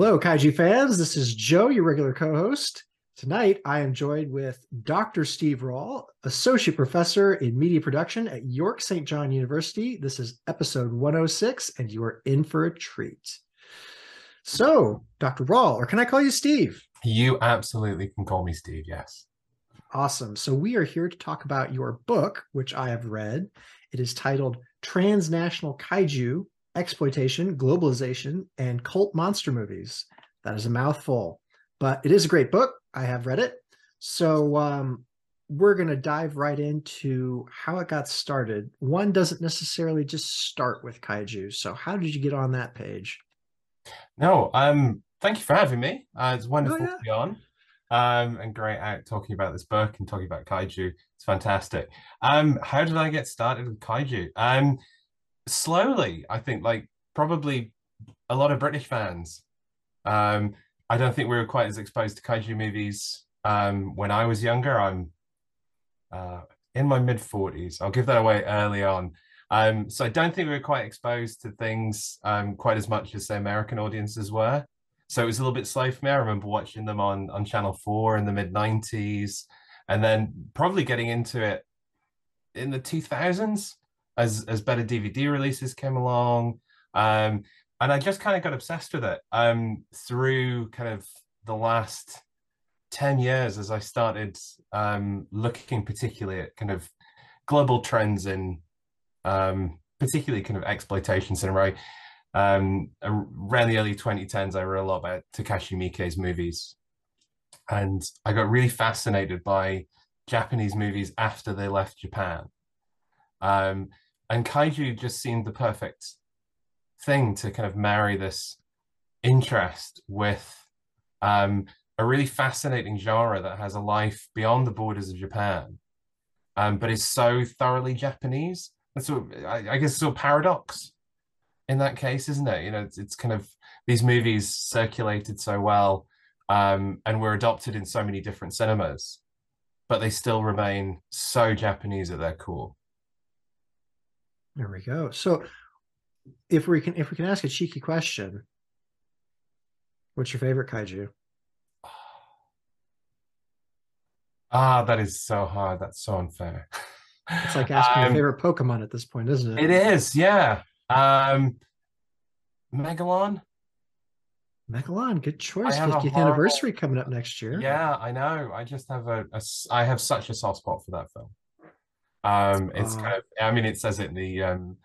Hello, Kaiju fans. This is Joe, your regular co host. Tonight, I am joined with Dr. Steve Rawle, Associate Professor in Media Production at York St. John University. This is episode 106, and you are in for a treat. So, Dr. Rawle, or can I call you Steve? You absolutely can call me Steve, yes. Awesome. So, we are here to talk about your book, which I have read. It is titled Transnational Kaiju Exploitation, Globalization, and Cult Monster Movies. That is a mouthful, but it is a great book. I have read it. So, um, we're going to dive right into how it got started. One doesn't necessarily just start with kaiju. So, how did you get on that page? No, um, thank you for having me. Uh, it's wonderful Oh, yeah. to be on. Um, and great out talking about this book and talking about kaiju. It's fantastic. Um, how did I get started with kaiju? Um, slowly, I think, like probably a lot of British fans. Um, I don't think we were quite as exposed to kaiju movies um, when I was younger. I'm uh, in my mid 40s. I'll give that away early on. Um, so I don't think we were quite exposed to things um, quite as much as say American audiences were. So it was a little bit slow for me. I remember watching them on on Channel Four in the mid '90s, and then probably getting into it in the 2000s as as better DVD releases came along. Um, and I just kind of got obsessed with it um, through kind of the last 10 years as I started um, looking particularly at kind of global trends in um, particularly kind of exploitation cinema. I, um, around the early 2010s, I read a lot about Takashi Miike's movies. And I got really fascinated by Japanese movies after they left Japan. Um, and kaiju just seemed the perfect thing to kind of marry this interest with um, a really fascinating genre that has a life beyond the borders of Japan, um, but is so thoroughly Japanese. And so I, I guess it's a paradox in that case, isn't it? You know, it's, it's kind of these movies circulated so well um, and were adopted in so many different cinemas, but they still remain so Japanese at their core. There we go. So, if we can, if we can ask a cheeky question, what's your favorite kaiju? Ah, that is so hard. That's so unfair. It's like asking your Um, favorite Pokemon at this point, isn't it? It is, yeah. Um, Megalon. Megalon, good choice. I have a 50th horrible- anniversary coming up next year. Yeah, I know. I just have a, a I have such a soft spot for that film. Um, it's Wow. kind of, I mean, it says it in the um,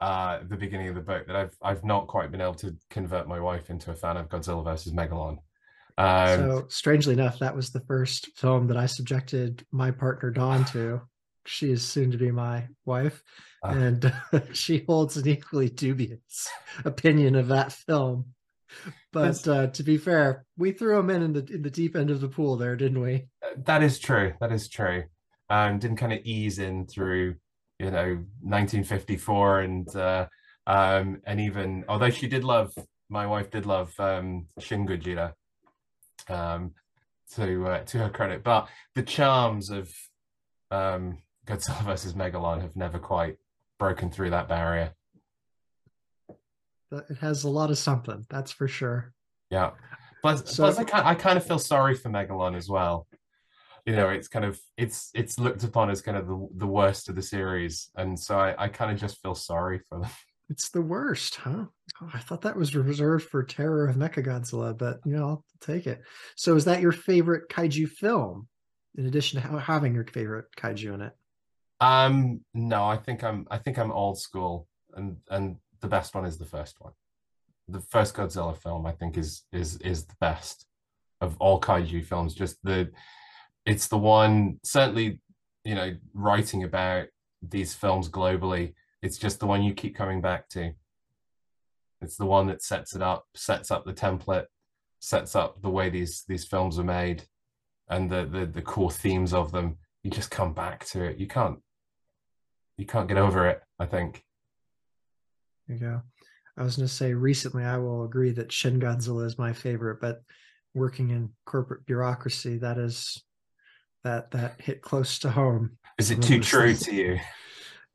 uh, the beginning of the book that I've I've not quite been able to convert my wife into a fan of Godzilla versus Megalon. Um, So, strangely enough, that was the first film that I subjected my partner Dawn to. She is soon to be my wife, Ah. and she holds an equally dubious opinion of that film. But uh, to be fair, we threw him in in the in the deep end of the pool there, didn't we? that is true. That is true. Um, didn't kind of ease in through, you know, 1954 and uh, um, and even although she did love, my wife did love um, Shin Gojira, um, to uh, to her credit, but the charms of um, Godzilla versus Megalon have never quite broken through that barrier. It has a lot of something, that's for sure. Yeah. but So- plus I, I kind of feel sorry for Megalon as well. You know, it's kind of it's it's looked upon as kind of the the worst of the series, and so I, I kind of just feel sorry for them. It's the worst, huh? Oh, I thought that was reserved for Terror of Mechagodzilla, but you know, I'll take it. So, is that your favorite kaiju film? In addition to having your favorite kaiju in it, Um, no, I think I'm I think I'm old school, and and the best one is the first one. The first Godzilla film, I think, is is is the best of all kaiju films. Just the, it's the one certainly, you know, writing about these films globally. It's just the one you keep coming back to. It's the one that sets it up, sets up the template, sets up the way these these films are made, and the the the core themes of them. You just come back to it. You can't you can't get over it. I think. there you go. I was going to say recently, I will agree that Shin Godzilla is my favorite, but working in corporate bureaucracy, that is that that hit close to home. Is it too true to you?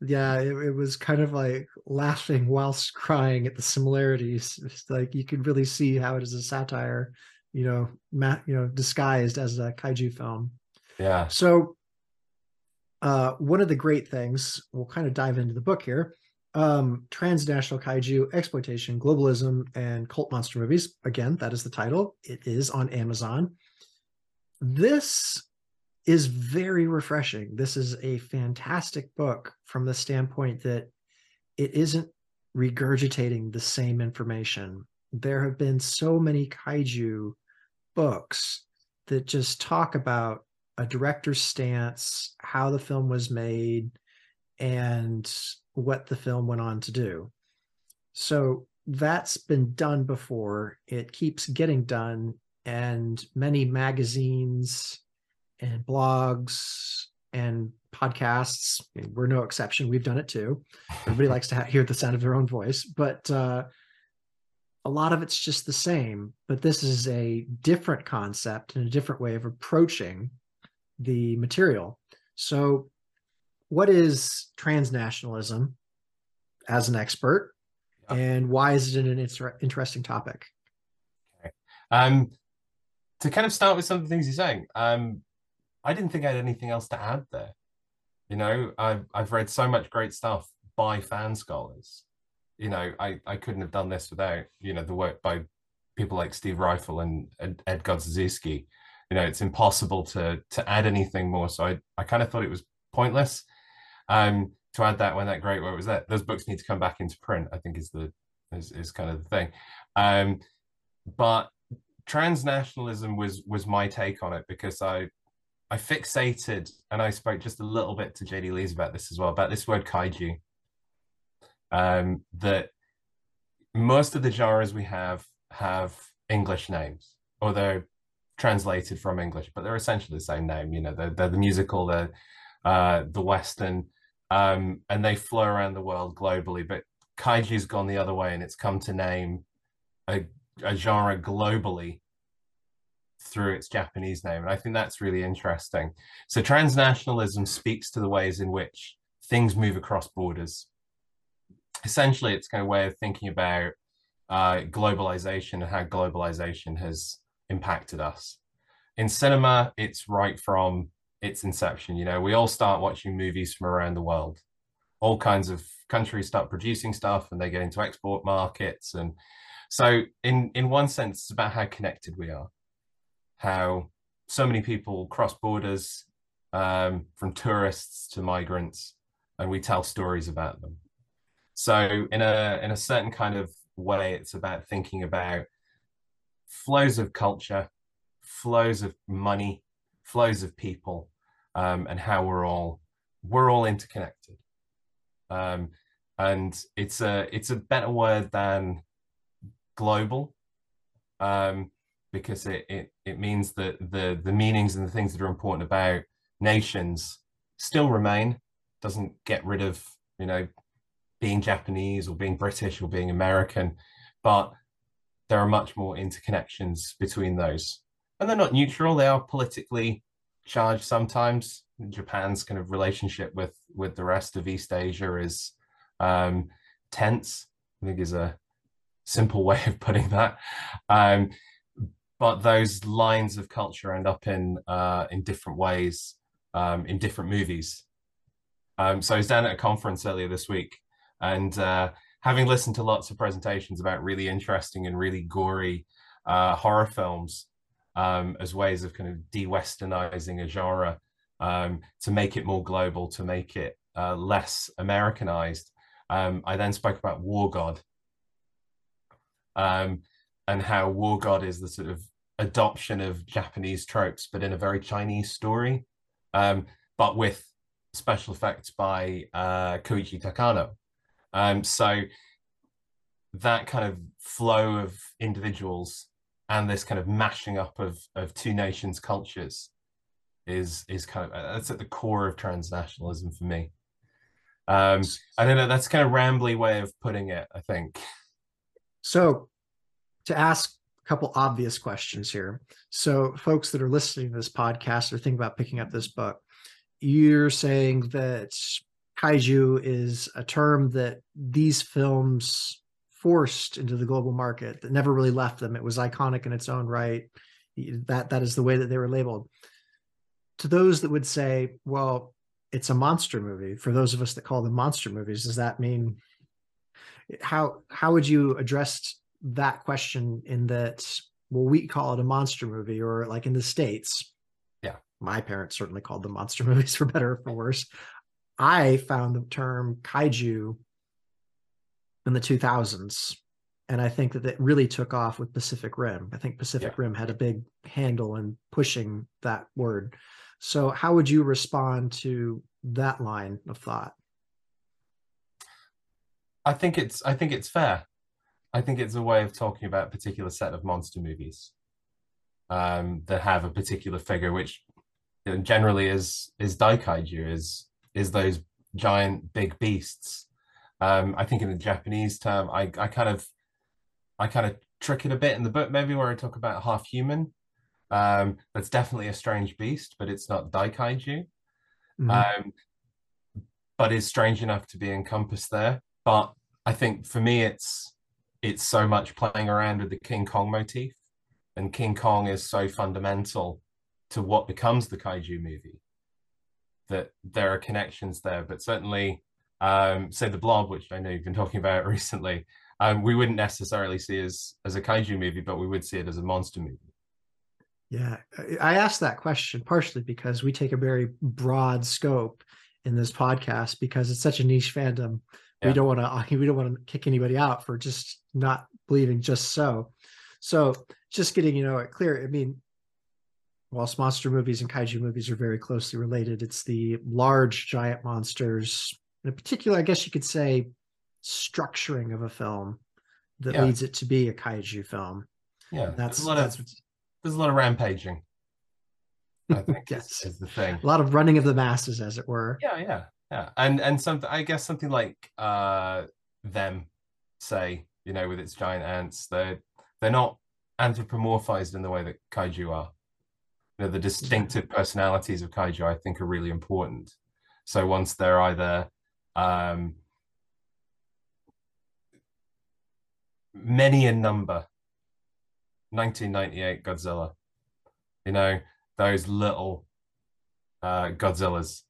yeah, it, it, was kind of like laughing whilst crying at the similarities. It's like you could really see how it is a satire, you know, ma- you know, disguised as a kaiju film. Yeah. So, uh, one of the great things we'll kind of dive into the book here. Um, transnational kaiju exploitation, globalism, and cult monster movies. Again, that is the title. It is on Amazon. This is very refreshing. This is a fantastic book from the standpoint that it isn't regurgitating the same information. There have been so many kaiju books that just talk about a director's stance, how the film was made, and what the film went on to do. So that's been done before. It keeps getting done, and many magazines and blogs and podcasts. I mean, we're no exception. We've done it too. Everybody likes to ha- hear the sound of their own voice, but uh, a lot of it's just the same. But this is a different concept and a different way of approaching the material. So, what is transnationalism as an expert, yeah. and why is it an inter- interesting topic? Okay. Um, to kind of start with some of the things you're saying, um, I didn't think I had anything else to add there. You know, I've I've read so much great stuff by fan scholars. You know, I I couldn't have done this without you know the work by people like Steve Ryfle and, and Ed Godziszewski. You know, it's impossible to to add anything more. So I I kind of thought it was pointless. Um, to add that when that great work was that those books need to come back into print. I think is the is, is kind of the thing. Um, but transnationalism was was my take on it because I I fixated, and I spoke just a little bit to JD Lees about this as well, about this word kaiju. Um, that most of the genres we have have English names, or they're translated from English, but they're essentially the same name. You know, they're, they're the musical, the uh, the Western, um, and they flow around the world globally. But kaiju's gone the other way, and it's come to name a, a genre globally through its Japanese name. And I think that's really interesting. So transnationalism speaks to the ways in which things move across borders. Essentially, it's kind of a way of thinking about uh, globalization and how globalization has impacted us. In cinema, it's right from its inception. You know, we all start watching movies from around the world. All kinds of countries start producing stuff and they get into export markets. And so in, in one sense, it's about how connected we are how so many people cross borders um, from tourists to migrants, and we tell stories about them. So in a in a certain kind of way, it's about thinking about flows of culture, flows of money, flows of people, um, and how we're all we're all interconnected. Um, and it's a it's a better word than global um, because it, it it means that the the meanings and the things that are important about nations still remain doesn't get rid of you know being japanese or being british or being american but there are much more interconnections between those. And they're not neutral they are politically charged sometimes. Japan's kind of relationship with with the rest of east asia is um tense i think is a simple way of putting that. Um but those lines of culture end up in uh, in different ways um, in different movies. Um, so I was down at a conference earlier this week, and uh, having listened to lots of presentations about really interesting and really gory uh, horror films um, as ways of kind of de-westernizing a genre um, to make it more global, to make it uh, less Americanized. Um, I then spoke about War God. Um, and how War God is the sort of adoption of Japanese tropes, but in a very Chinese story, um, but with special effects by uh, Koichi Takano. Um, so that kind of flow of individuals and this kind of mashing up of of two nations' cultures is is kind of that's at the core of transnationalism for me. Um, I don't know. That's kind of rambly way of putting it. I think. So to ask couple obvious questions here. So, folks that are listening to this podcast or thinking about picking up this book, you're saying that kaiju is a term that these films forced into the global market that never really left them. It was iconic in its own right. That that is the way that they were labeled. To those that would say, well, it's a monster movie, for those of us that call them monster movies, does that mean how how would you address that question in that well we call it a monster movie or like in the states. Yeah. My parents certainly called them monster movies for better or for worse. I found the term kaiju in the 2000s and i think that it really took off with pacific rim. I think pacific yeah. rim had a big handle in pushing that word. So how would you respond to that line of thought? I think it's I think it's fair. I think it's a way of talking about a particular set of monster movies um, that have a particular figure, which generally is is daikaiju, is is those giant big beasts. Um, I think in the Japanese term, I, I kind of I kind of trick it a bit in the book, maybe where I talk about half human. Um, that's definitely a strange beast, but it's not daikaiju. Mm-hmm. Um, but is strange enough to be encompassed there. But I think for me, it's it's so much playing around with the King Kong motif, and King Kong is so fundamental to what becomes the kaiju movie that there are connections there. But certainly, um, say the Blob, which I know you've been talking about recently, um, we wouldn't necessarily see as as a kaiju movie, but we would see it as a monster movie. Yeah, I asked that question partially because we take a very broad scope in this podcast because it's such a niche fandom yeah. we don't want to we don't want to kick anybody out for just not believing just so so just getting you know it clear i mean whilst monster movies and kaiju movies are very closely related it's the large giant monsters in particular i guess you could say structuring of a film that yeah. leads it to be a kaiju film yeah that's a lot that's of there's a lot of rampaging i think yes. is the thing a lot of running of the masses as it were yeah yeah yeah and and something i guess something like uh them say you know with its giant ants they're they're not anthropomorphized in the way that kaiju are. You know the distinctive personalities of kaiju i think are really important. So once they're either um many in number 1998 godzilla you know those little uh godzillas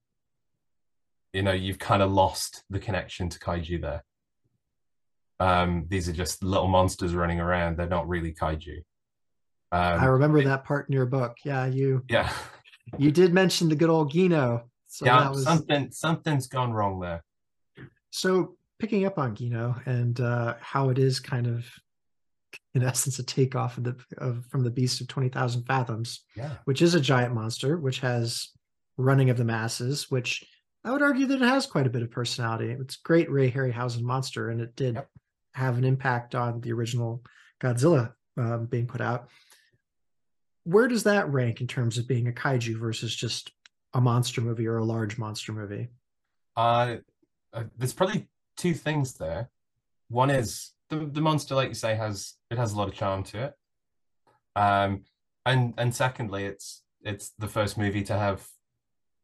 you know you've kind of lost the connection to kaiju there. Um these are just little monsters running around. They're not really kaiju. Um, i remember that part in your book. Yeah you yeah. you did mention the good old gino. So yeah was... something something's gone wrong there. So picking up on gino and uh how it is kind of in essence a takeoff of the of from the beast of 20,000 fathoms yeah. which is a giant monster which has running of the masses which I would argue that it has quite a bit of personality. It's great Ray Harryhausen monster, and it did yep. have an impact on the original Godzilla um, being put out. Where does that rank in terms of being a kaiju versus just a monster movie or a large monster movie? Uh, uh there's probably two things there. One is the, the monster, like you say, has it has a lot of charm to it. Um, and and secondly, it's it's the first movie to have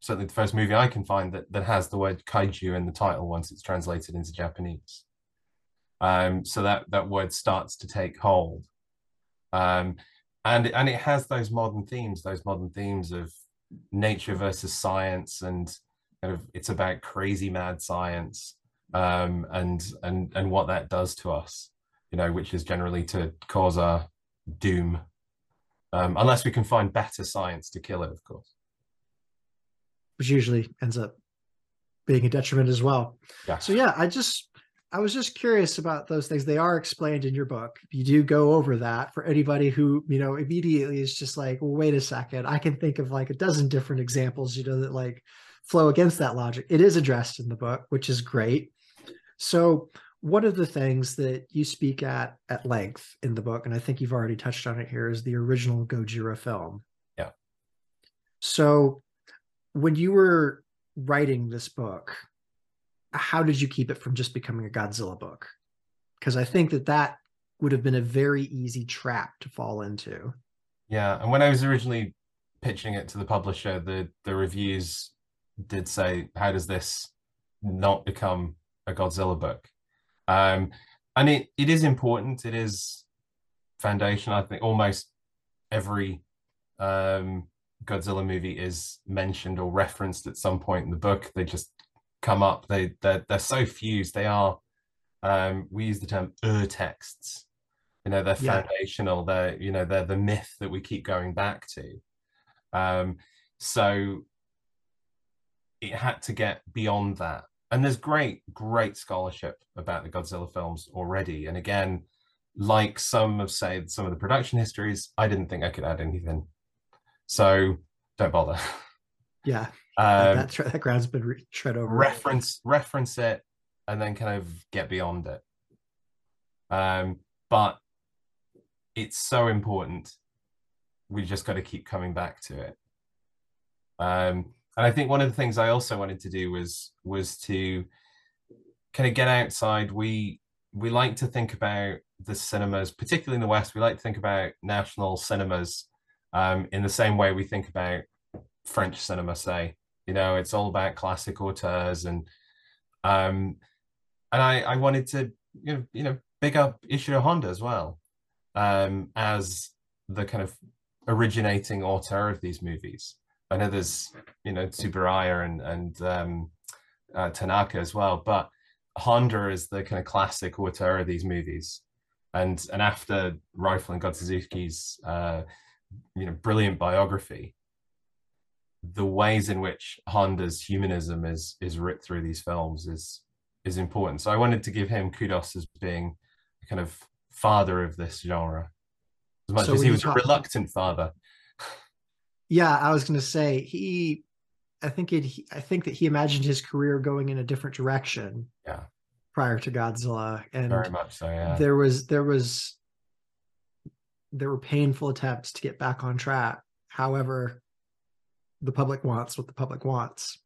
certainly the first movie I can find that that has the word kaiju in the title once it's translated into Japanese. Um, so that that word starts to take hold, um, and and it has those modern themes, those modern themes of nature versus science, and kind of it's about crazy mad science, um, and and and what that does to us, you know, which is generally to cause our doom, um, unless we can find better science to kill it, of course which usually ends up being a detriment as well. Yeah. So yeah, I just I was just curious about those things. They are explained in your book. You do go over that for anybody who, you know, immediately is just like, well, wait a second. I can think of like a dozen different examples, you know, that like flow against that logic. It is addressed in the book, which is great. So one of the things that you speak at at length in the book, and I think you've already touched on it here, is the original Gojira film. Yeah. So when you were writing this book, how did you keep it from just becoming a Godzilla book? Because I think that that would have been a very easy trap to fall into. Yeah, and when I was originally pitching it to the publisher, the the reviews did say, "How does this not become a Godzilla book. Um, and it it is important. It is foundation. I think almost every um, Godzilla movie is mentioned or referenced at some point in the book. They just come up. They they're, they're so fused. They are. Um, we use the term ur texts. You know, they're yeah. foundational. They're you know they're the myth that we keep going back to. Um, so it had to get beyond that. And there's great, great scholarship about the Godzilla films already. And again, like some of say some of the production histories, I didn't think I could add anything. So don't bother. Yeah, um, that, that ground's been re- tread over. Reference reference it, and then kind of get beyond it. Um, but it's so important. We just got to keep coming back to it. Um, and I think one of the things I also wanted to do was was to kind of get outside. We we like to think about the cinemas, particularly in the West. We like to think about national cinemas um, in the same way we think about French cinema. Say, you know, it's all about classic auteurs, and um, and I I wanted to you know you know big up Ishiro Honda as well um, as the kind of originating auteur of these movies. I know there's you know Tsuburaya and and um, uh, Tanaka as well, but Honda is the kind of classic auteur of these movies, and and after Ryfle and Godziszewski's uh, you know brilliant biography, the ways in which Honda's humanism is is ripped through these films is is important. So I wanted to give him kudos as being a kind of father of this genre, as much so as he was talk- a reluctant father. Yeah, I was going to say he. I think it. I think that he imagined his career going in a different direction. Yeah. Prior to Godzilla, and very much so. Yeah. There was there was there were painful attempts to get back on track. However, the public wants what the public wants.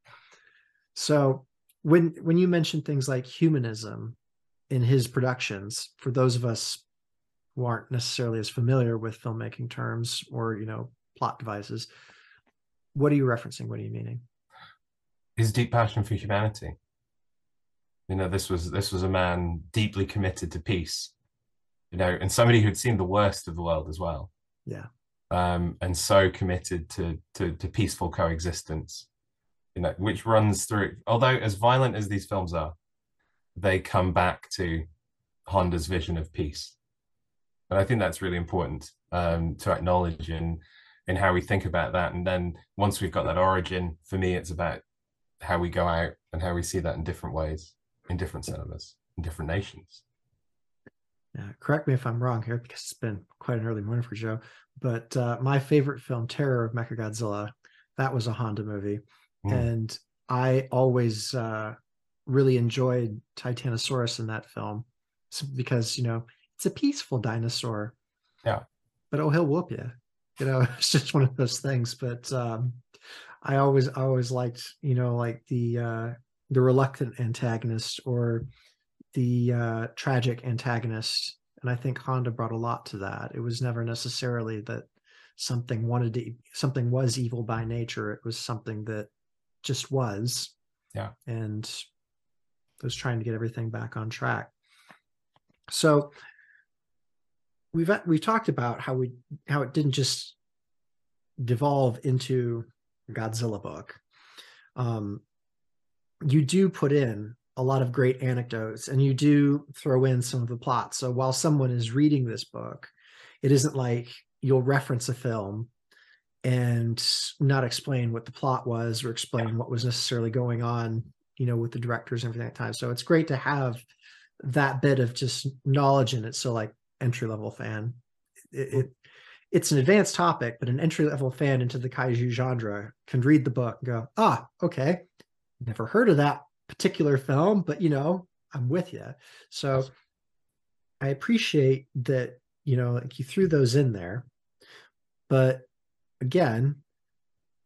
So when when you mention things like humanism in his productions, for those of us who aren't necessarily as familiar with filmmaking terms or you know plot devices. What are you referencing? What are you meaning? His deep passion for humanity. You know, this was this was a man deeply committed to peace. You know, and somebody who'd seen the worst of the world as well. Yeah. Um, and so committed to, to to peaceful coexistence. You know, which runs through. Although as violent as these films are, they come back to Honda's vision of peace. And I think that's really important um, to acknowledge in in how we think about that. And then once we've got that origin, for me, it's about how we go out and how we see that in different ways, in different cinemas, in different nations. Yeah, correct me if I'm wrong here because it's been quite an early morning for Joe. But uh, my favorite film, Terror of Mechagodzilla, that was a Honda movie, mm. and I always uh, really enjoyed Titanosaurus in that film because you know it's a peaceful dinosaur. Yeah, but oh, he'll whoop you you know it's just one of those things but um i always always liked you know like the uh the reluctant antagonist or the uh tragic antagonist and i think honda brought a lot to that. It was never necessarily that something wanted to something was evil by nature. It was something that just was. Yeah. And was trying to get everything back on track. So we've we've talked about how we how it didn't just devolve into Godzilla book. Um, you do put in a lot of great anecdotes and you do throw in some of the plots. So while someone is reading this book, it isn't like you'll reference a film and not explain what the plot was or explain what was necessarily going on, you know, with the directors and everything at time. So it's great to have that bit of just knowledge in it. So like entry level fan. It, it, it's an advanced topic, but an entry level fan into the kaiju genre can read the book and go, ah, okay, never heard of that particular film, but you know, I'm with you. So I appreciate that, you know, like you threw those in there. But again,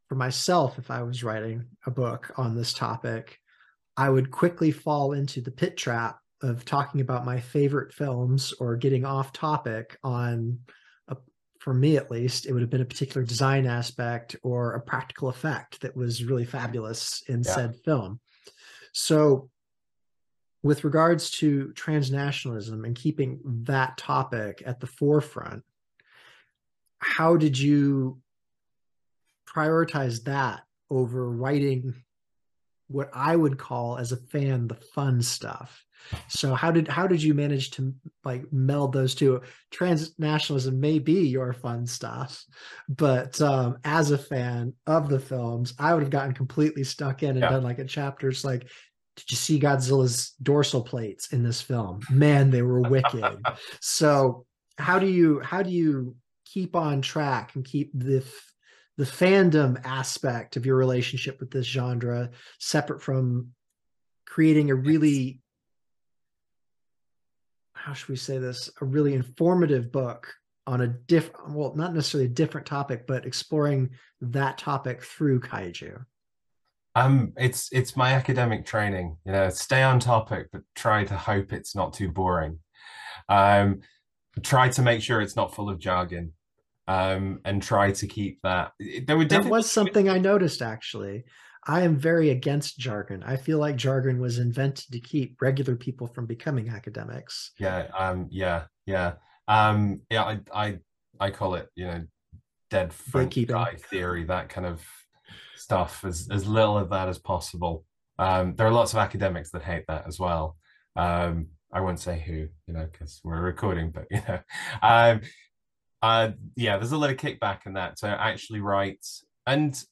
for myself, if I was writing a book on this topic, I would quickly fall into the pit trap of talking about my favorite films or getting off topic on a, for me at least it would have been a particular design aspect or a practical effect that was really fabulous in yeah. said film So, with regards to transnationalism and keeping that topic at the forefront, how did you prioritize that over writing what I would call as a fan the fun stuff? So how did how did you manage to like meld those two? Transnationalism may be your fun stuff, but um, as a fan of the films, I would have gotten completely stuck in and yeah. done like a chapters like did you see Godzilla's dorsal plates in this film? Man, they were wicked. so how do you how do you keep on track and keep the the fandom aspect of your relationship with this genre separate from creating a really how should we say this? A really informative book on a different well not necessarily a different topic but exploring that topic through kaiju. Um it's it's my academic training you know stay on topic but try to hope it's not too boring. Um try to make sure it's not full of jargon um and try to keep that there were that was something i noticed actually I am very against jargon. I feel like jargon was invented to keep regular people from becoming academics. Yeah, um, yeah, yeah, um, yeah. I, I, I call it, you know, dead French guy theory. That kind of stuff. As as little of that as possible. Um, there are lots of academics that hate that as well. Um, I won't say who, you know, because we're recording, but you know, um, uh, yeah, there's a lot of kickback in that to actually write and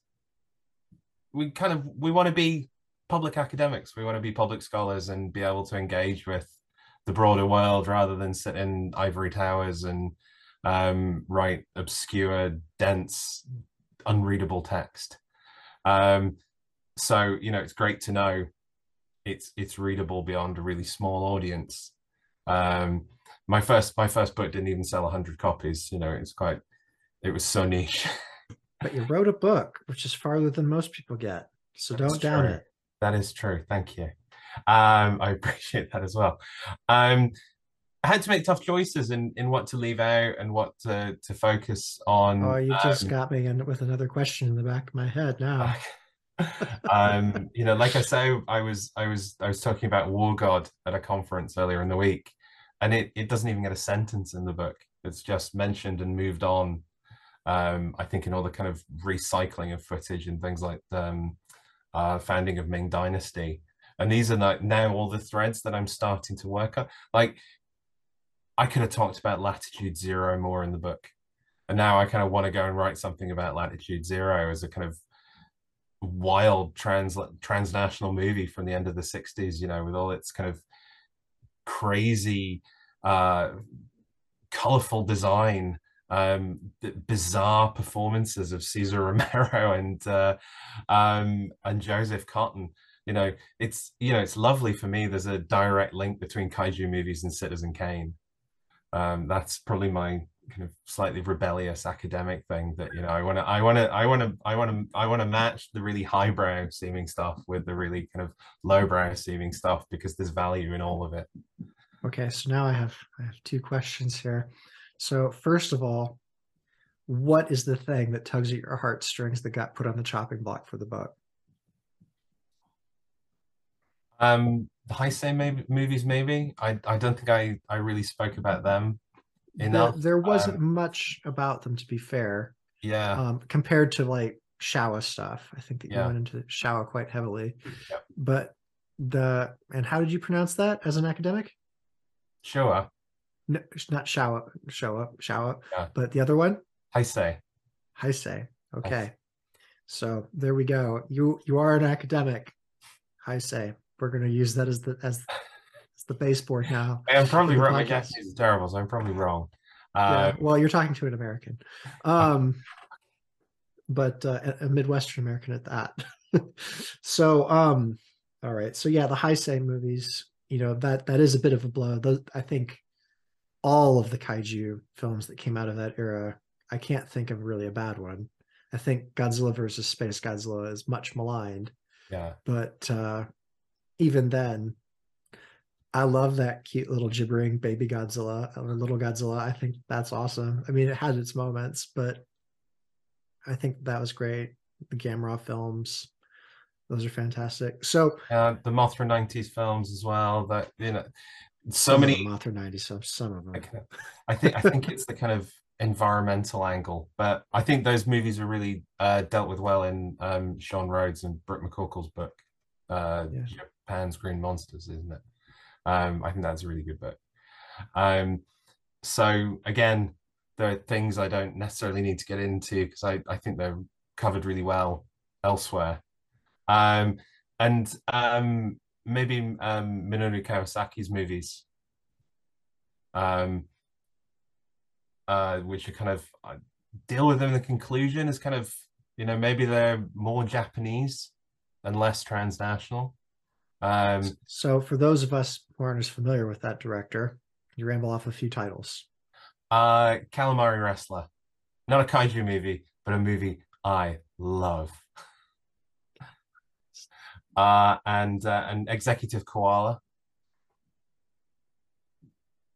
we kind of we want to be public academics. We want to be public scholars and be able to engage with the broader world rather than sit in ivory towers and um, write obscure, dense, unreadable text. Um, so you know, it's great to know it's it's readable beyond a really small audience. Um, my first my first book didn't even sell hundred copies. You know, it's quite it was so niche. but you wrote a book, which is farther than most people get. So that don't down it. That is true. Thank you. Um, I appreciate that as well. Um, I had to make tough choices in, in what to leave out and what to, to focus on. Oh, you just um, got me in with another question in the back of my head now. um, you know, like I say, I was I was I was talking about War God at a conference earlier in the week, and it, it doesn't even get a sentence in the book. It's just mentioned and moved on um, I think in all the kind of recycling of footage and things like the um, uh, founding of Ming Dynasty. And these are like now all the threads that I'm starting to work on. Like I could have talked about Latitude Zero more in the book. And now I kind of want to go and write something about Latitude Zero as a kind of wild trans transnational movie from the end of the 60s, you know, with all its kind of crazy, uh, colorful design um, bizarre performances of Cesar Romero and uh, um, and Joseph Cotten. You know, it's you know it's lovely for me. There's a direct link between kaiju movies and Citizen Kane. Um, that's probably my kind of slightly rebellious academic thing that you know I want to I want to I want to I want to I want to match the really highbrow seeming stuff with the really kind of lowbrow seeming stuff because there's value in all of it. Okay, so now I have I have two questions here. So, first of all, what is the thing that tugs at your heartstrings that got put on the chopping block for the book? Um, the Heisei maybe, movies, maybe. I, I don't think I, I really spoke about them enough. There, there wasn't um, much about them, to be fair. Yeah. Um, compared to like Showa stuff, I think that you went into Showa quite heavily. Yep. But the and how did you pronounce that as an academic? Showa no, not shower, show up, shower, yeah. but the other one. Heisei. I say. Okay. So there we go. You you are an academic. Heisei. We're going to use that as the as the baseboard now. I'm probably wrong. My guess is terrible, so I'm probably wrong. yeah, um, well, you're talking to an American, um, but uh, a Midwestern American at that. so, um, all right. So yeah, the Heisei movies. You know that that is a bit of a blow. Those, I think all of the kaiju films that came out of that era, I can't think of really a bad one. I think Godzilla versus Space Godzilla is much maligned. Yeah. But uh, even then, I love that cute little gibbering baby Godzilla or little Godzilla. I think that's awesome. I mean, it has its moments, but I think that was great. The Gamera films. those are fantastic. So uh, the Mothra '90s films as well. That you know, so many. Mothra '90s films. Some of them. Okay. I think I think it's the kind of environmental angle, but I think those movies are really uh, dealt with well in um, Sean Rhodes and Brooke McCorkle's book, uh, Yeah. Japan's Green Monsters, isn't it? Um, I think that's a really good book. Um, so again, there are things I don't necessarily need to get into because I, I think they're covered really well elsewhere. Um, and um, maybe um, Minoru Kawasaki's movies, um, uh, which are kind of uh, deal with them in the conclusion is kind of you know maybe they're more Japanese and less transnational. Um, So for those of us who aren't as familiar with that director, you ramble off a few titles. uh, Calamari Wrestler, not a kaiju movie, but a movie I love. Uh, and uh, and Executive Koala.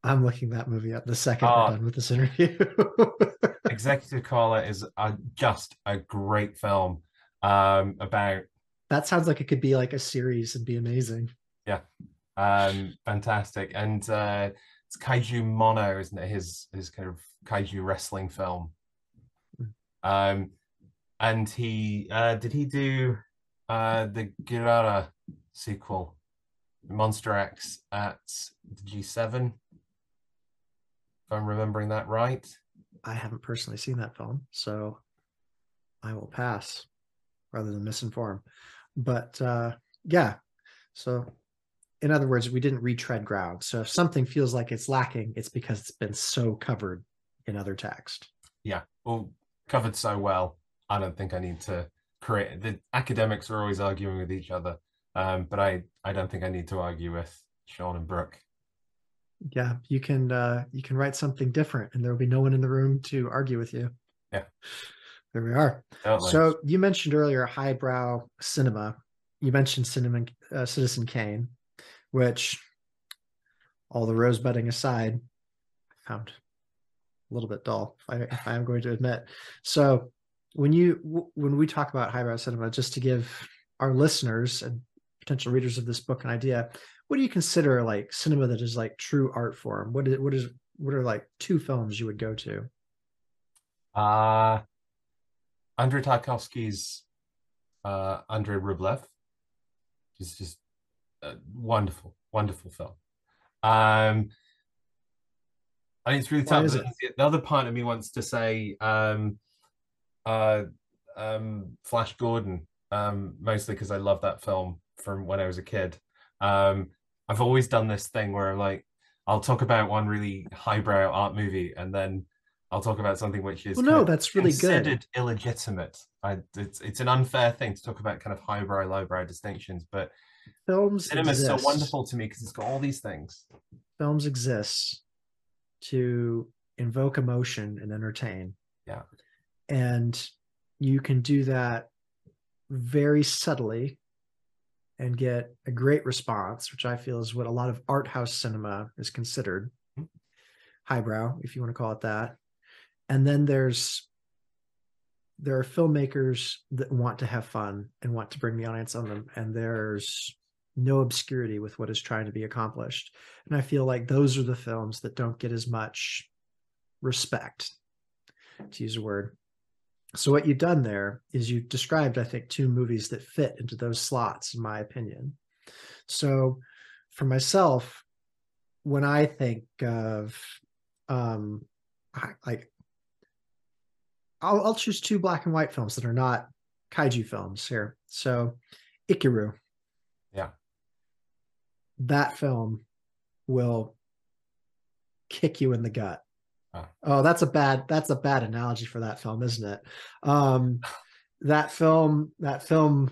I'm looking that movie up the second Ah. we're done with this interview. Executive Koala is a, just a great film um, about that sounds like it could be like a series and be amazing. Yeah, um, fantastic, and uh, it's Kaiju Mono, isn't it? His his kind of kaiju wrestling film. Um, and he uh, did he do uh, the Girara sequel, Monster X at the G7? If I'm remembering that right. I haven't personally seen that film, so I will pass rather than misinform. But uh, yeah, so in other words, we didn't retread ground. So if something feels like it's lacking, it's because it's been so covered in other text. Yeah, well, covered so well. I don't think I need to create. The academics are always arguing with each other, um, but I I don't think I need to argue with Sean and Brooke. Yeah, you can uh, you can write something different, and there will be no one in the room to argue with you. Yeah. There we are. Totally. So you mentioned earlier highbrow cinema. You mentioned Cinnamon, uh, Citizen Kane, which, all the rosebudding aside, I found a little bit dull. If I, if I am going to admit. So when you w- when we talk about highbrow cinema, just to give our listeners and potential readers of this book an idea, what do you consider like cinema that is like true art form? What is what is what are like two films you would go to? uh, Andrei Tarkovsky's uh, Andrei Rublev is just a wonderful, wonderful film. Um, I think it's really tough. it? the other part of me wants to say um, uh, um, Flash Gordon, um, mostly because I love that film from when I was a kid. Um, I've always done this thing where I'm like I'll talk about one really highbrow art movie and then I'll talk about something which is Well, no, that's really good. considered illegitimate. I, it's it's an unfair thing to talk about kind of highbrow, lowbrow distinctions, but Films cinema is so wonderful to me because it's got all these things. films exist to invoke emotion and entertain. Yeah. And you can do that very subtly and get a great response, which I feel is what a lot of art house cinema is considered. Mhm. Highbrow, if you want to call it that. And then there's there are filmmakers that want to have fun and want to bring the audience on them. And there's no obscurity with what is trying to be accomplished. And i feel like those are the films that don't get as much respect to use a word. So what you've done there is you've described i think two movies that fit into those slots in my opinion. So for myself when i think of um I- like I'll, I'll choose two black and white films that are not kaiju films here so ikiru Yeah. that film will kick you in the gut. Ah. Oh, that's a bad that's a bad analogy for that film, isn't it? Um that film that film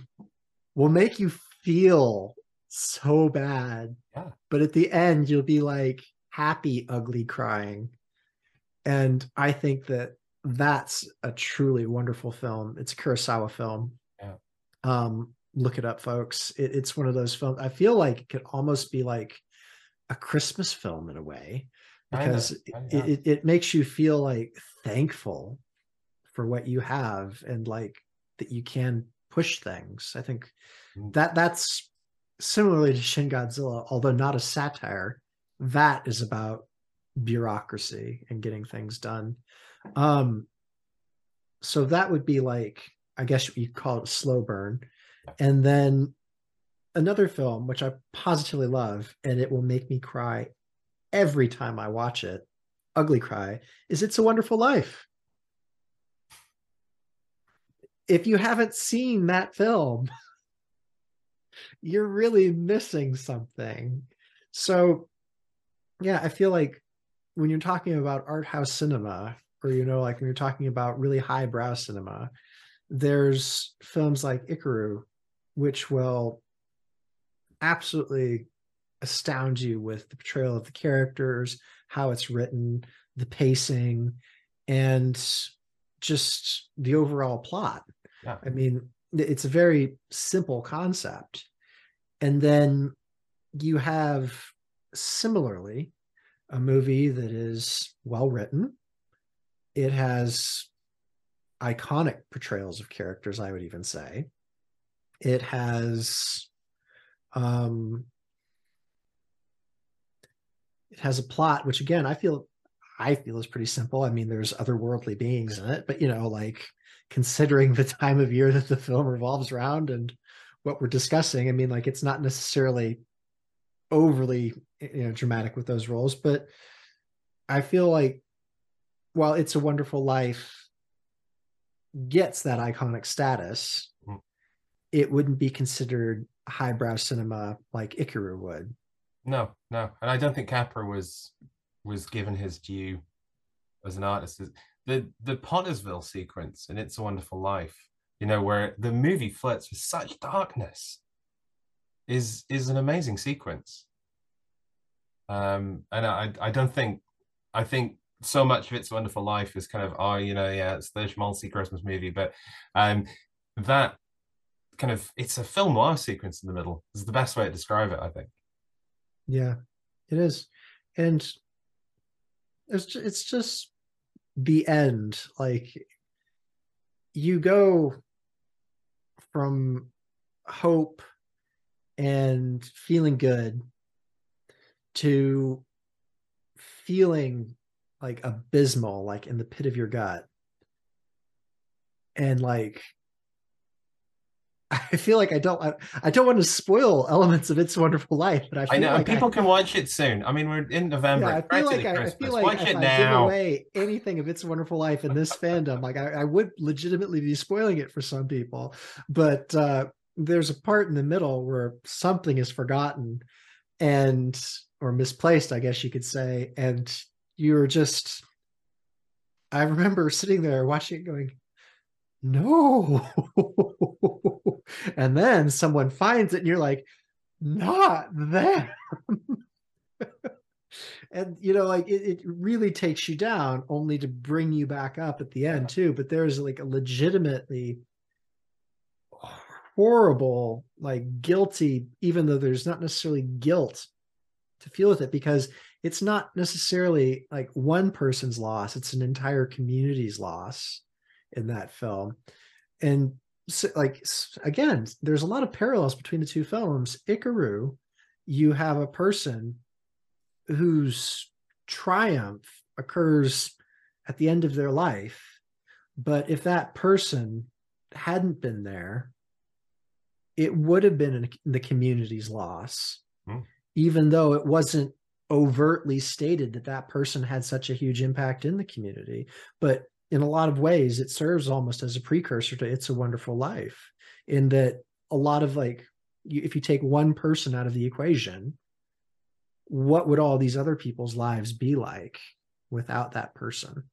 will make you feel so bad. Yeah. But at the end you'll be like happy ugly crying. And I think that that's a truly wonderful film. It's a Kurosawa film. Yeah. Um look it up folks. It, it's one of those films I feel like it could almost be like a Christmas film in a way because kinda, it, it, it makes you feel like thankful for what you have and like that you can push things. I think Mm. That that's similarly to Shin Godzilla, although not a satire. That is about bureaucracy and getting things done. Um, so that would be like, I guess you call it a slow burn. And then another film, which I positively love, and it will make me cry every time I watch it, ugly cry, is It's a Wonderful Life. If you haven't seen that film, you're really missing something. So, yeah, I feel like when you're talking about art house cinema, or you know, like when you're talking about really highbrow cinema, there's films like Ikiru, which will absolutely astound you with the portrayal of the characters, how it's written, the pacing, and just the overall plot. Yeah. I mean, it's a very simple concept. And then you have similarly a movie that is well written. It has iconic portrayals of characters, I would even say. It has um it has a plot which again I feel I feel is pretty simple. I mean, there's otherworldly beings in it, but you know, like considering the time of year that the film revolves around and what we're discussing, I mean, like it's not necessarily overly you know dramatic with those roles, but I feel like while It's a Wonderful Life gets that iconic status, mm. it wouldn't be considered highbrow cinema like Ikiru would. No, no, and I don't think Capra was was given his due as an artist. The the Pottersville sequence in It's a Wonderful Life, you know, where the movie flirts with such darkness, is is an amazing sequence. Um, and I I don't think I think so much of It's Wonderful Life is kind of oh you know yeah it's the schmaltzy Christmas movie, but um that kind of it's a film noir sequence in the middle is the best way to describe it I think. Yeah, it is, and it's just, it's just the end. Like you go from hope and feeling good to feeling like abysmal, like in the pit of your gut. And like I feel like I don't I, I, don't want to spoil elements of It's Wonderful Life, but I, I know like people I, can watch it soon. I mean, we're in November. Yeah, I feel like I, I, feel like watch if I now. give away anything of It's Wonderful Life in this fandom, like I, would legitimately be spoiling it for some people. But uh, there's a part in the middle where something is forgotten and or misplaced, I guess you could say, and you're just. I remember sitting there watching it, going, no and then someone finds it and you're like not them and you know like it, it really takes you down only to bring you back up at the end too but there's like a legitimately horrible like guilty even though there's not necessarily guilt to feel with it because it's not necessarily like one person's loss it's an entire community's loss in that film and so, like again there's a lot of parallels between the two films ikiru you have a person whose triumph occurs at the end of their life but if that person hadn't been there it would have been the community's loss hmm. even though it wasn't overtly stated that that person had such a huge impact in the community. But in a lot of ways it serves almost as a precursor to it's a wonderful life in that a lot of like if you take one person out of the equation what would all these other people's lives be like without that person?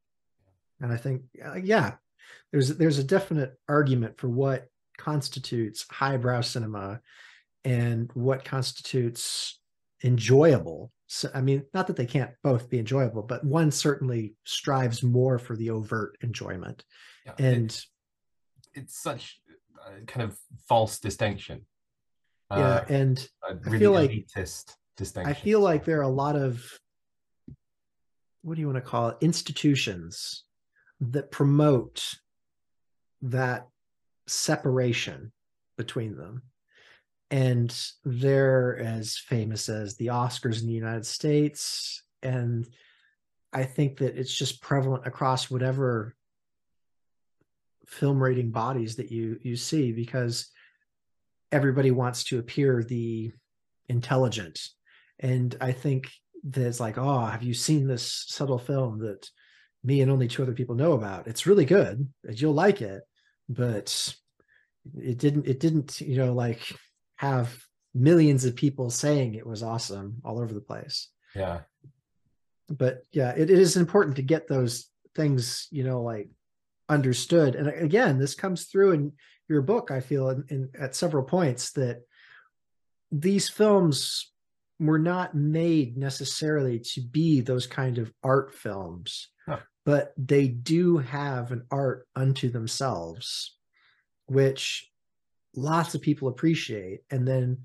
And i think uh, yeah there's there's a definite argument for what constitutes highbrow cinema and what constitutes enjoyable so, I mean, not that they can't both be enjoyable, but one certainly strives more for the overt enjoyment. Yeah, and it's, it's such a kind of false distinction. Yeah, uh, and really I feel like distinction. I feel like there are a lot of what do you want to call it institutions that promote that separation between them and they're as famous as the Oscars in the United States. And I think that it's just prevalent across whatever film rating bodies that you you see because everybody wants to appear the intelligent. And I think that it's like, oh, have you seen this subtle film that me and only two other people know about? It's really good. You'll like it, but it didn't. It didn't. You know, like have millions of people saying it was awesome all over the place. Yeah. But yeah, it, it is important to get those things, you know, like understood. And again, this comes through in your book, I feel, in, in at several points that these films were not made necessarily to be those kind of art films, huh. but they do have an art unto themselves, which lots of people appreciate and then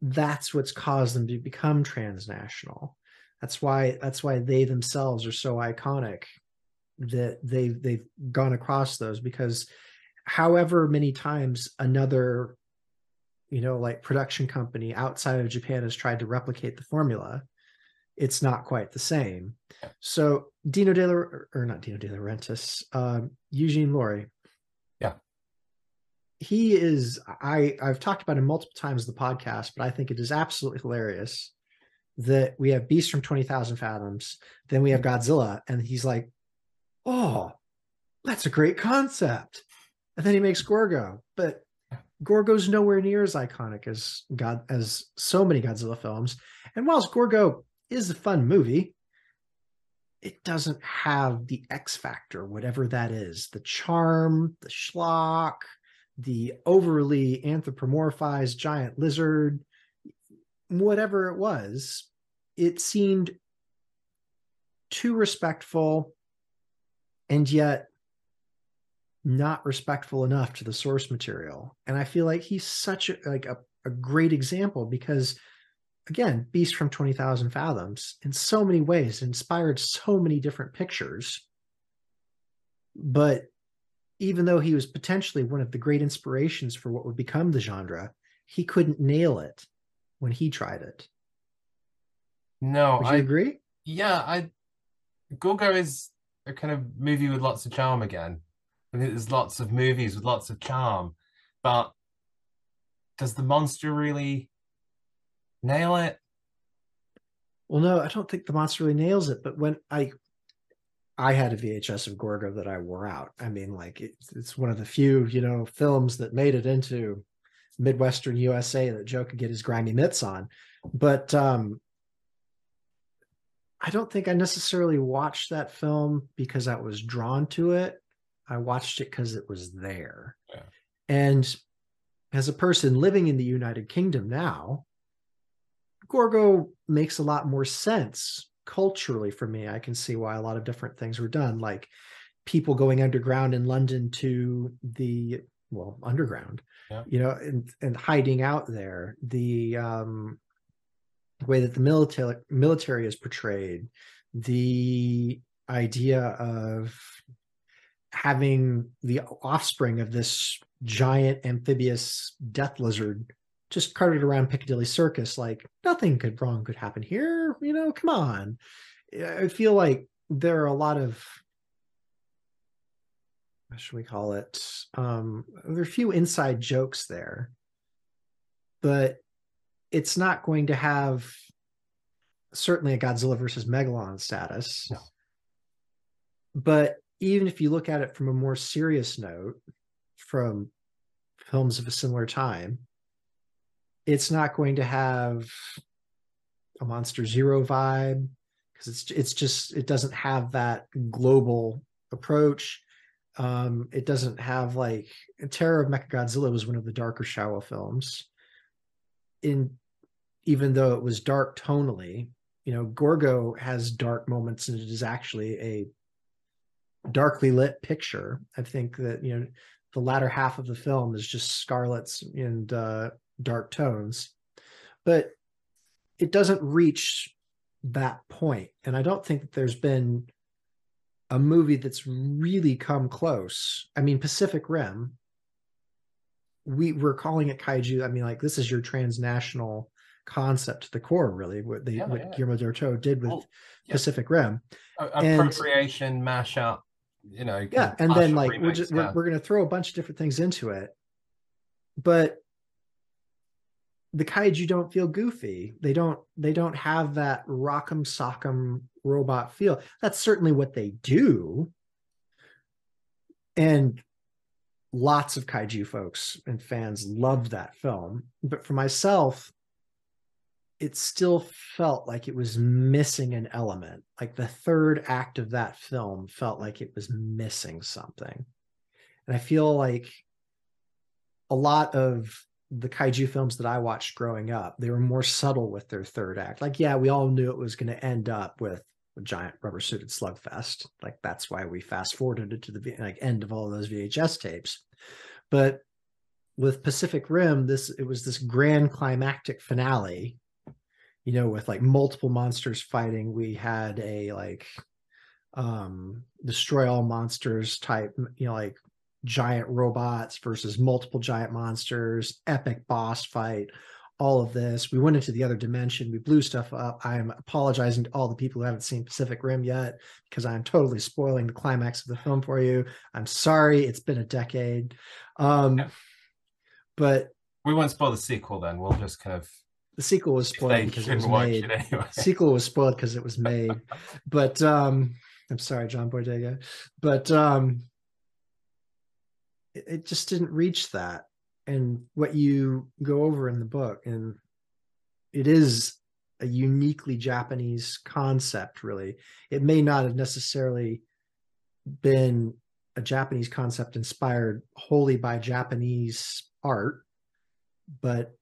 that's what's caused them to become transnational. That's why that's why they themselves are so iconic that they've they've gone across those because however many times another you know like production company outside of japan has tried to replicate the formula it's not quite the same. So dino de la or not dino de laurentiis uh, eugene lourie he is I I've talked about him multiple times in the podcast, but I think it is absolutely hilarious that we have Beast from 20,000 Fathoms, then we have Godzilla, and he's like, oh, that's a great concept. And then he makes Gorgo, but Gorgo's nowhere near as iconic as God as so many Godzilla films. And whilst Gorgo is a fun movie, it doesn't have the X factor, whatever that is, the charm, the schlock, the overly anthropomorphized giant lizard, whatever it was, it seemed too respectful and yet not respectful enough to the source material. And I feel like he's such a, like a, a great example because again, Beast from 20,000 Fathoms in so many ways inspired so many different pictures. But even though he was potentially one of the great inspirations for what would become the genre, he couldn't nail it when he tried it. No, I agree? Yeah, I Gorgo is a kind of movie with lots of charm again. I think there's lots of movies with lots of charm, but does the monster really nail it? Well, no, I don't think the monster really nails it. But when I I had a VHS of Gorgo that I wore out. I mean, like it's, it's one of the few, you know, films that made it into Midwestern USA that Joe could get his grimy mitts on. But um, I don't think I necessarily watched that film because I was drawn to it. I watched it because it was there. Yeah. And as a person living in the United Kingdom now, Gorgo makes a lot more sense culturally for me i can see why a lot of different things were done like people going underground in london to the well underground yeah. you know and and hiding out there the um way that the military military is portrayed the idea of having the offspring of this giant amphibious death lizard just carted around Piccadilly Circus like nothing could wrong could happen here. You know, come on. I feel like there are a lot of what should we call it? Um, there are a few inside jokes there, but it's not going to have certainly a Godzilla versus Megalon status. No. But even if you look at it from a more serious note, from films of a similar time, it's not going to have a monster zero vibe because it's it's just it doesn't have that global approach. Um it doesn't have like terror of mechagodzilla was one of the darker showa films. In even though it was dark tonally you know gorgo has dark moments and it is actually a darkly lit picture. I think that you know the latter half of the film is just scarlets and uh dark tones, but it doesn't reach that point. And I don't think that there's been a movie that's really come close. I mean, Pacific Rim we were calling it kaiju. I mean, like this is your transnational concept to the core, really. What they Yeah, what yeah. Guillermo del Toro did with yeah. Pacific Rim. A- And- appropriation, mashup, you know. Yeah, and then like we're just we're, we're gonna throw a bunch of different things into it, but the kaiju don't feel goofy. They don't they don't have that rock'em sock'em robot feel. That's certainly what they do. And lots of kaiju folks and fans loved that film. But for myself, it still felt like it was missing an element. Like the third act of that film felt like it was missing something. And I feel like a lot of the kaiju films that I watched growing up, they were more subtle with their third act. Like, yeah, we all knew it was going to end up with a giant rubber suited slugfest. Like that's why we fast forwarded it to the like end of all those VHS tapes. But with Pacific Rim, this it was this grand climactic finale, you know, with like multiple monsters fighting. We had a like um destroy all monsters type, you know, like giant robots versus multiple giant monsters, epic boss fight, all of this. We went into the other dimension. We blew stuff up. I'm apologizing to all the people who haven't seen Pacific Rim yet because I'm totally spoiling the climax of the film for you. I'm sorry. It's been a decade. Um, Yeah. But We won't spoil the sequel then. We'll just kind of the sequel was spoiled because it was made. it anyway. sequel was spoiled because it was made. But um, I'm sorry, John Boyega. But um, it, just didn't reach that. And what you go over in the book, and it is a uniquely Japanese concept, really. It may not have necessarily been a Japanese concept inspired wholly by Japanese art, but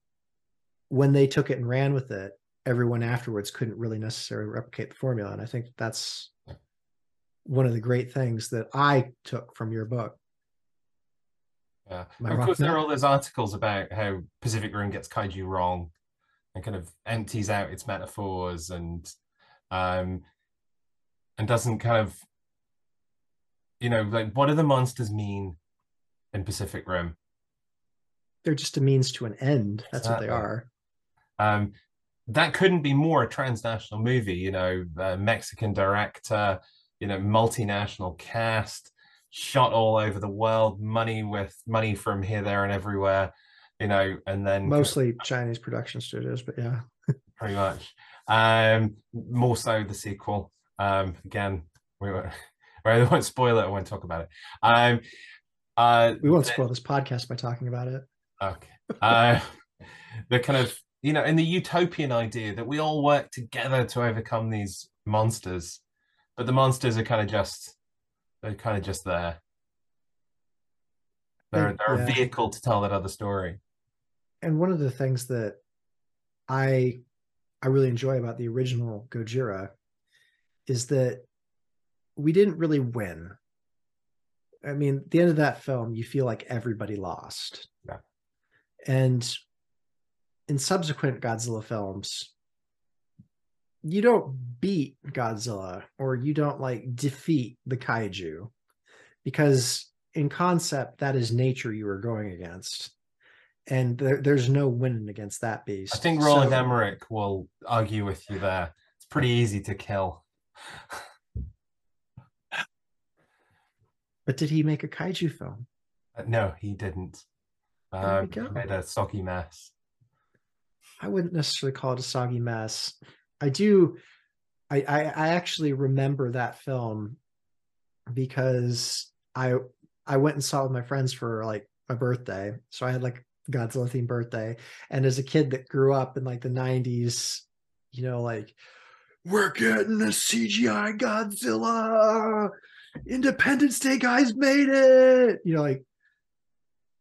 when they took it and ran with it, everyone afterwards couldn't really necessarily replicate the formula. And I think that's one of the great things that I took from your book. Yeah. Of course, there are all those articles about how Pacific Rim gets kaiju wrong and kind of empties out its metaphors and um and doesn't kind of you know like what do the monsters mean in Pacific Rim? They're just a means to an end. That's what they are. Um, that couldn't be more a transnational movie, you know, uh, Mexican director, you know, multinational cast, shot all over the world, money with money from here, there, and everywhere, you know, and then Mostly Chinese production studios, but yeah. pretty much. Um, more so the sequel. Um, again, we won't, I won't spoil it. I won't talk about it. Um, uh, We won't spoil this podcast by talking about it. Okay. Uh, the kind of, you know, in the utopian idea that we all work together to overcome these monsters, but the monsters are kind of just, they're kind of just there. They're, they're a vehicle to tell that other story. and one of the things that I I really enjoy about the original Gojira is that we didn't really win. I mean, the end of that film, you feel like everybody lost. Yeah. And in subsequent Godzilla films, you don't beat Godzilla or you don't like defeat the kaiju because in concept that is nature you are going against and there, there's no winning against that beast I think Roland So- Emmerich will argue with you there. It's pretty easy to kill. but did he make a kaiju film Uh, No, he didn't. Um, he made a soggy mess. i wouldn't necessarily call it a soggy mess i do i i, I actually remember that film because i i went and saw it with my friends for like my birthday. So i had like godzilla themed birthday. And as a kid that grew up in like the 90s you know like we're getting a cgi godzilla. Independence day guys made it. You know like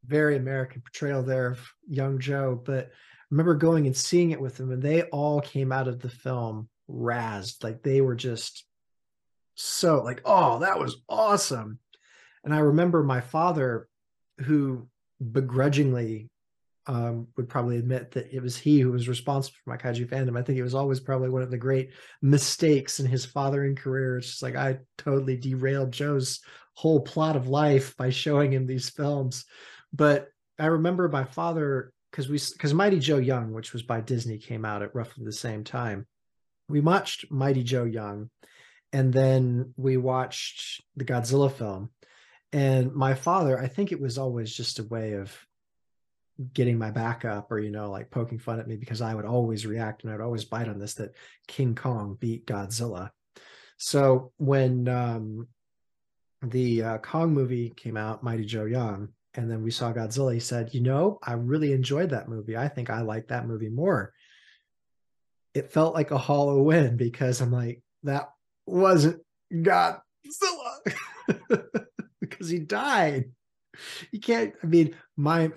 very american portrayal there of young joe. But remember going and seeing it with them and they all came out of the film razzed like they were just so like oh that was awesome and i remember my father who begrudgingly um, would probably admit that it was he who was responsible for my kaiju fandom. I think it was always probably one of the great mistakes in his fathering career. It's just like I totally derailed Joe's whole plot of life by showing him these films. But I remember my father because we because Mighty Joe Young, which was by Disney, came out at roughly the same time. We watched Mighty Joe Young, and then we watched the Godzilla film. And my father, I think it was always just a way of getting my back up or you know like poking fun at me because i would always react and i'd always bite on this that king kong beat godzilla so when um the uh, kong movie came out mighty joe young and then we saw godzilla he said you know i really enjoyed that movie i think i like that movie more it felt like a hollow win because i'm like that wasn't godzilla because he died you can't i mean my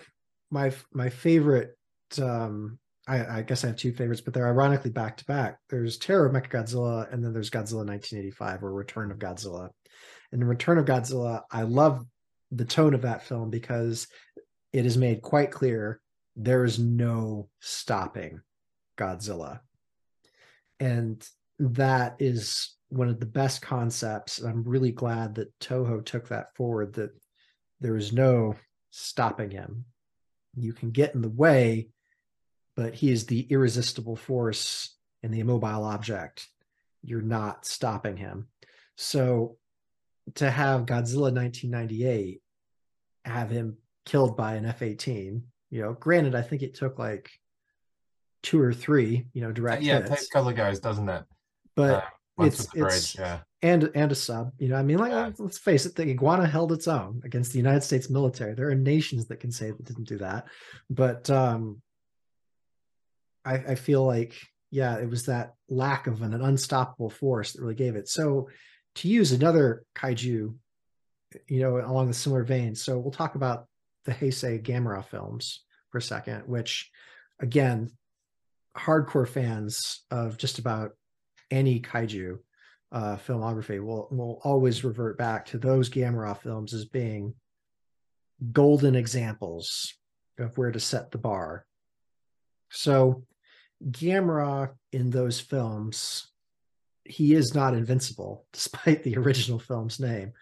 my my favorite um I, I, guess I have two favorites, but they're ironically back to back. There's Terror of Mechagodzilla, and then there's Godzilla 1985 or Return of Godzilla. And in Return of Godzilla, I love the tone of that film because it is made quite clear there is no stopping Godzilla. And that is one of the best concepts. I'm really glad that Toho took that forward, that there is no stopping him you can get in the way, but he is the irresistible force and the immobile object. You're not stopping him. So to have Godzilla 1998 have him killed by an F-18, you know, granted, I think it took like two or three, you know, direct yeah, hits. it takes a couple of guys, doesn't it? But uh, it's it's yeah. and and a sub. You know, I mean, like yeah. let's face it, the iguana held its own against the United States military. There are nations that can say that didn't do that, but um, I, I feel like yeah, it was that lack of an, an unstoppable force that really gave it. So to use another kaiju, you know, along the similar vein. So we'll talk about the Heisei Gamera films for a second, which again, hardcore fans of just about any kaiju uh, filmography will will always revert back to those Gamera films as being golden examples of where to set the bar. So Gamera in those films, he is not invincible despite the original film's name.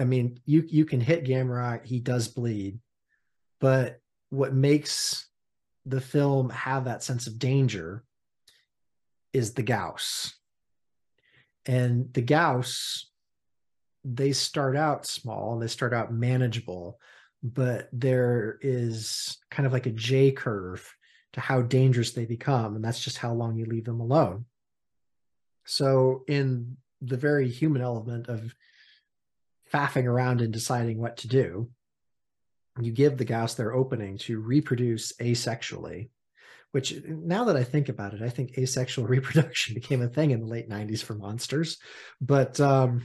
I mean, you you can hit Gamera, he does bleed, but what makes the film have that sense of danger is the Gyaos. And the Gyaos, they start out small and they start out manageable, but there is kind of like a J curve to how dangerous they become. And that's just how long you leave them alone. So, in the very human element of faffing around and deciding what to do, you give the Gyaos their opening to reproduce asexually which now that I think about it, I think asexual reproduction became a thing in the late 90s for monsters. But um,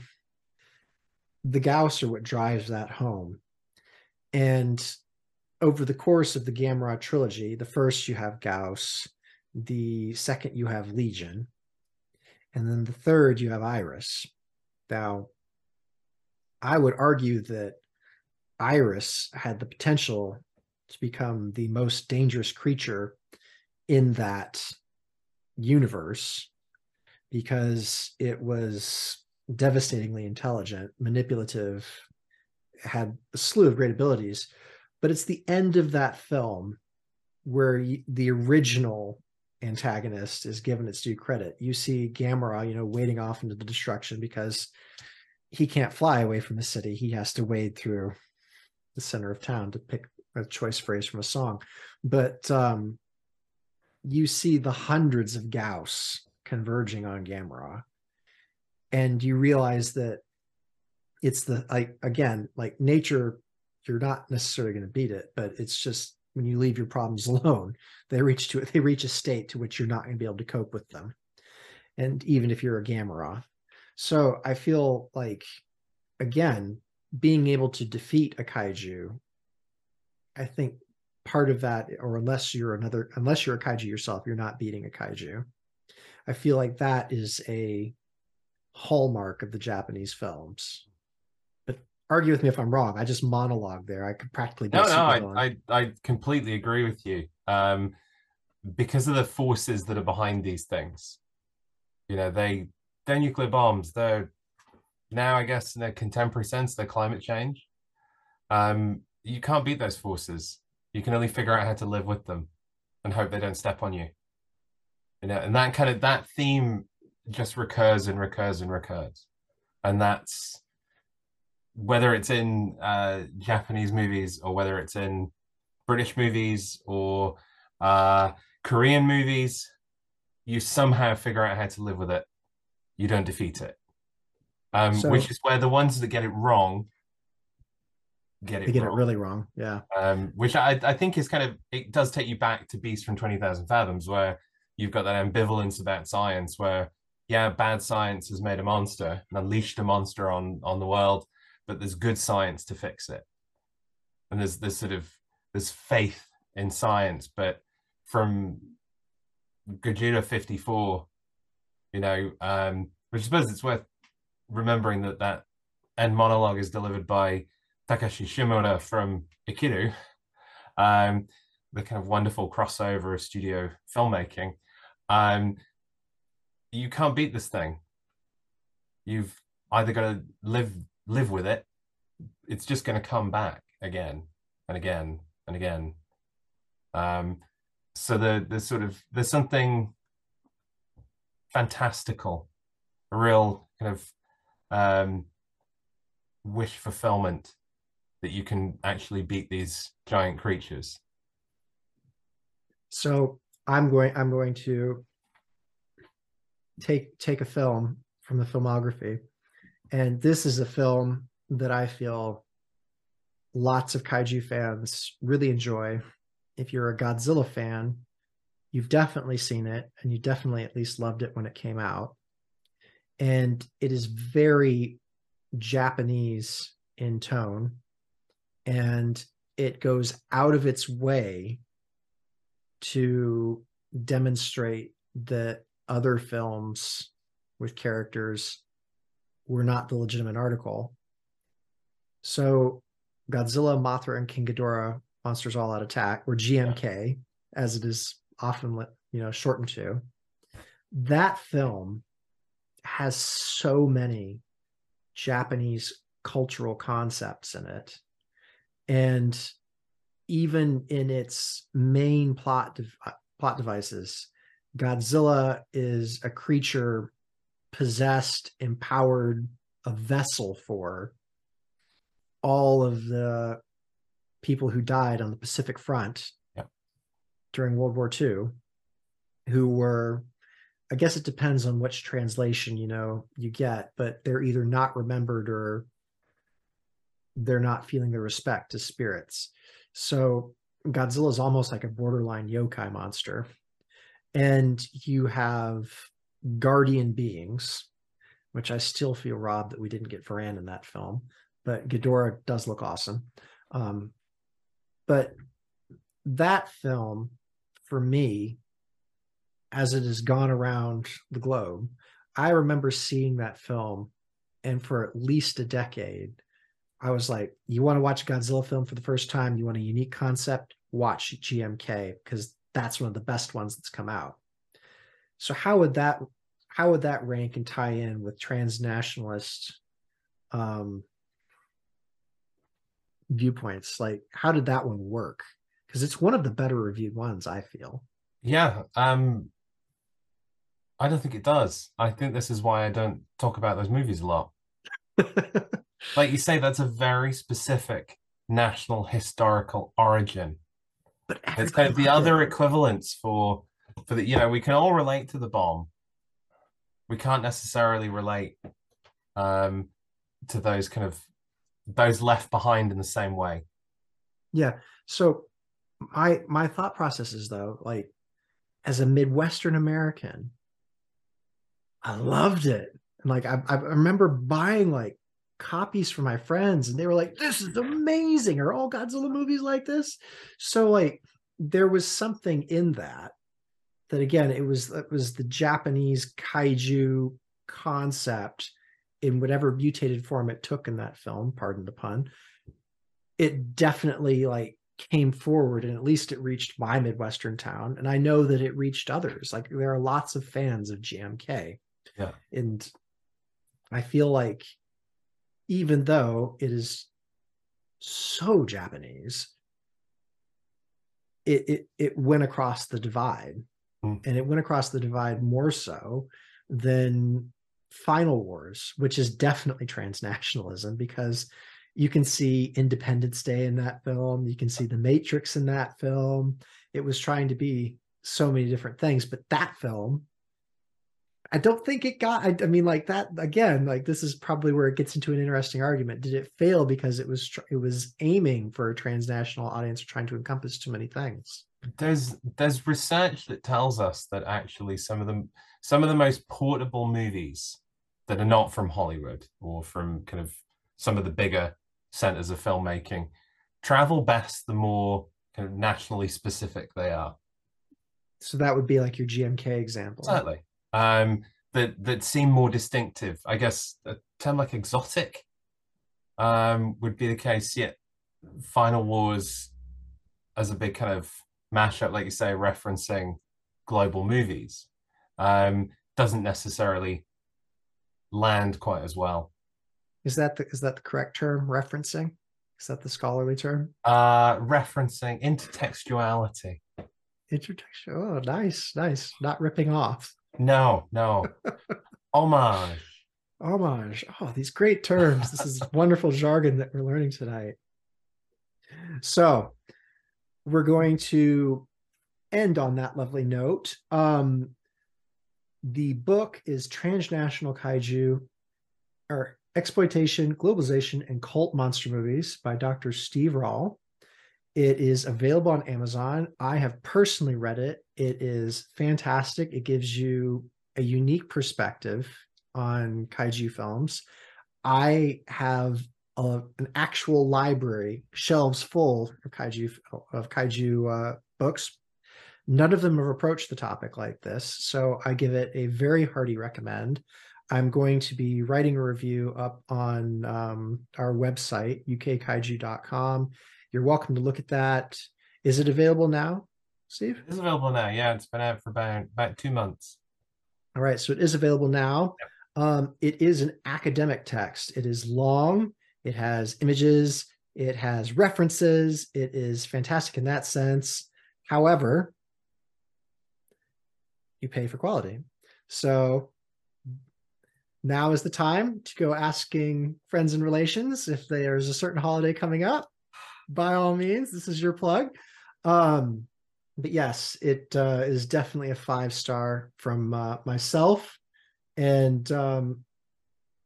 the Gyaos are what drives that home. And over the course of the Gamera trilogy, the first you have Gyaos, the second you have Legion, and then the third you have Iris. Now, I would argue that Iris had the potential to become the most dangerous creature in that universe because it was devastatingly intelligent, manipulative, had a slew of great abilities. But it's the end of that film where the original antagonist is given its due credit. You see Gamera, you know, wading off into the destruction because he can't fly away from the city. He has to wade through the center of town to pick a choice phrase from a song. But um, you see the hundreds of Gyaos converging on Gamera, and you realize that it's the like again like nature. You're not necessarily going to beat it, but it's just when you leave your problems alone, they reach to it. they reach a state to which you're not going to be able to cope with them, and even if you're a Gamera. So I feel like again being able to defeat a kaiju I think part of that, or unless you're another, unless you're a kaiju yourself, you're not beating a kaiju. I feel like that is a hallmark of the Japanese films. But argue with me if I'm wrong. I just monologue there. I could practically no, no. I, I, I completely agree with you. Um, because of the forces that are behind these things, you know, they they're nuclear bombs. They're now, I guess, in a contemporary sense, they're climate change. Um, you can't beat those forces. You can only figure out how to live with them and hope they don't step on you. You know, and that kind of that theme just recurs and recurs and recurs. And that's whether it's in uh, Japanese movies or whether it's in British movies or uh, Korean movies, you somehow figure out how to live with it. You don't defeat it. Um, so, which is where the ones that get it wrong get it. They get wrong. it really wrong. Yeah. Um, which I, I think is kind of it does take you back to Beast from Twenty Thousand Fathoms, where you've got that ambivalence about science, where yeah, bad science has made a monster and unleashed a monster on on the world, but there's good science to fix it, and there's this sort of there's faith in science, but from Gojira 54, you know, um, which I suppose it's worth remembering that that end monologue is delivered by Takashi Shimura from Ikiru, um, the kind of wonderful crossover of studio filmmaking. Um, you can't beat this thing. You've either got to live live with it. It's just going to come back again and again and again. Um, so the the sort of there's something fantastical, a real kind of um, wish fulfillment that you can actually beat these giant creatures. So I'm going I'm going to take take a film from the filmography and this is a film that I feel lots of kaiju fans really enjoy. If you're a Godzilla fan, you've definitely seen it and you definitely at least loved it when it came out. And it is very Japanese in tone and it goes out of its way to demonstrate that other films with characters were not the legitimate article. So Godzilla, Mothra, and King Ghidorah Monsters All Out Attack, or GMK, as it is often you know shortened to, that film has so many Japanese cultural concepts in it and even in its main plot de- uh, plot devices godzilla is a creature possessed empowered a vessel for all of the people who died on the pacific front. During world war ii who were i guess it depends on which translation you know you get but they're either not remembered or they're not feeling the respect to spirits. So Godzilla is almost like a borderline yokai monster. And you have guardian beings, which I still feel robbed that we didn't get Varan in that film. But Ghidorah does look awesome. Um, but that film, for me, as it has gone around the globe, I remember seeing that film, and for at least a decade, I was like, you want to watch a Godzilla film for the first time, you want a unique concept, watch GMK because that's one of the best ones that's come out. So how would that how would that rank and tie in with transnationalist um, viewpoints? Like, how did that one work? Because it's one of the better reviewed ones, I feel. Yeah, um, I don't think it does. I think this is why I don't talk about those movies a lot. like you say, that's a very specific national historical origin. But it's kind of the other equivalents for for the you know we can all relate to the bomb. We can't necessarily relate um, to those kind of those left behind in the same way. Yeah. So my my thought process is though, like as a Midwestern American, I loved it. And like I, I remember buying like copies for my friends and they were like this is amazing. Are all godzilla movies like this? So like there was something in that that again it was it was the japanese kaiju concept in whatever mutated form it took in that film pardon the pun. It definitely like came forward and at least it reached my midwestern town and i know that it reached others. Like there are lots of fans of gmk yeah. And i feel like even though it is so Japanese, it it it went across the divide, mm. and it went across the divide more so than Final Wars, which is definitely transnationalism because you can see Independence Day in that film, you can see The Matrix in that film. It was trying to be so many different things, but that film I don't think it got. I, I, mean, like that again. Like this is probably where it gets into an interesting argument. Did it fail because it was it was aiming for a transnational audience, trying to encompass too many things? There's there's research that tells us that actually some of them some of the most portable movies that are not from Hollywood or from kind of some of the bigger centers of filmmaking travel best the more kind of nationally specific they are. So that would be like your GMK example. Certainly um, that that seem more distinctive. I guess a term like exotic um, would be the case. Yet, Final Wars as a big kind of mashup, like you say, referencing global movies, um, doesn't necessarily land quite as well. Is that the is that the correct term? Referencing? Is that the scholarly term? Uh, referencing intertextuality. Intertextual. Oh, nice, nice. Not ripping off. No, no. Homage. Homage. Oh, these great terms. This is wonderful jargon that we're learning tonight. So, we're going to end on that lovely note. Um, the book is Transnational Kaiju or Exploitation, Globalization, and Cult Monster Movies by Dr. Steve Rawle. It is available on Amazon. I have personally read it. It is fantastic. It gives you a unique perspective on kaiju films. I have a, an actual library, shelves full of kaiju of kaiju uh, books. None of them have approached the topic like this, so I give it a very hearty recommend. I'm going to be writing a review up on um, our website, ukkaiju.com. You're welcome to look at that. Is it available now, Steve? It's available now. Yeah, it's been out for about about two months. All right, so it is available now. Yep. Um, it is an academic text. It is long. It has images. It has references. It is fantastic in that sense. However, you pay for quality. So now is the time to go asking friends and relations if there's a certain holiday coming up by all means, this is your plug. Um, but yes, it uh, is definitely a five star from uh, myself, and um,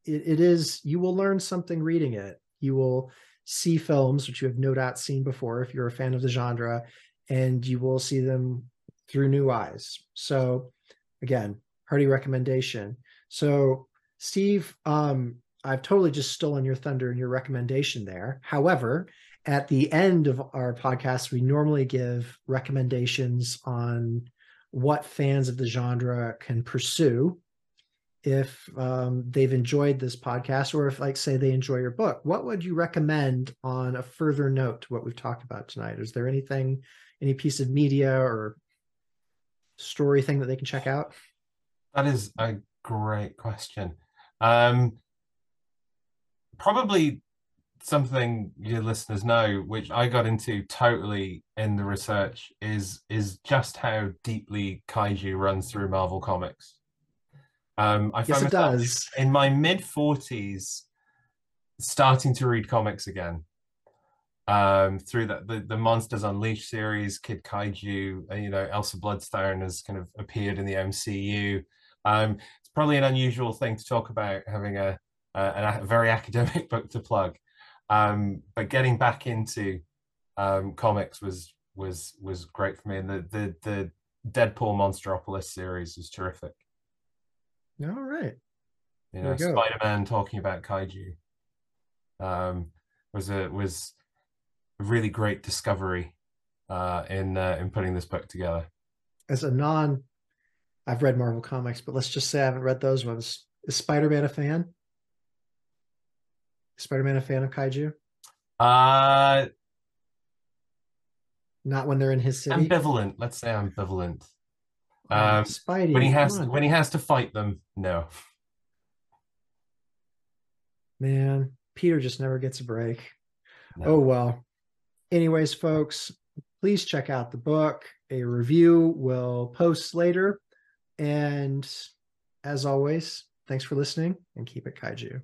it, it is. You will learn something reading it. You will see films which you have no doubt seen before if you're a fan of the genre, and you will see them through new eyes. So, again, hearty recommendation. So, Steve, um, I've totally just stolen your thunder and your recommendation there. However, at the end of our podcast, we normally give recommendations on what fans of the genre can pursue if um, they've enjoyed this podcast or if like say they enjoy your book. What would you recommend on a further note to what we've talked about tonight? Is there anything any piece of media or story thing that they can check out? That is a great question um, probably something your listeners know, which I got into totally in the research, is is just how deeply kaiju runs through Marvel Comics. Um, I yes, it does. In my mid forties, starting to read comics again. Um, through that the, the Monsters Unleashed series, Kid Kaiju, uh, you know, Elsa Bloodstone has kind of appeared in the MCU. Um, probably an unusual thing to talk about having a, a, a very academic book to plug. Um, but getting back into um, comics was was was great for me, and the the the Deadpool Monsteropolis series was terrific. All right, you know, Spider Man talking about kaiju um, was a was a really great discovery uh, in uh, in putting this book together. As a non, I've read Marvel comics, but let's just say I haven't read those ones. Is Spider Man a fan? Spider-Man a fan of kaiju? Uh not when they're in his city. Ambivalent. Let's say ambivalent. Oh, um, Spidey. When he has when he has to fight them, no. Man, Peter just never gets a break. No. Oh well. Anyways, folks, please check out the book. A review will post later. And as always, thanks for listening and keep it kaiju.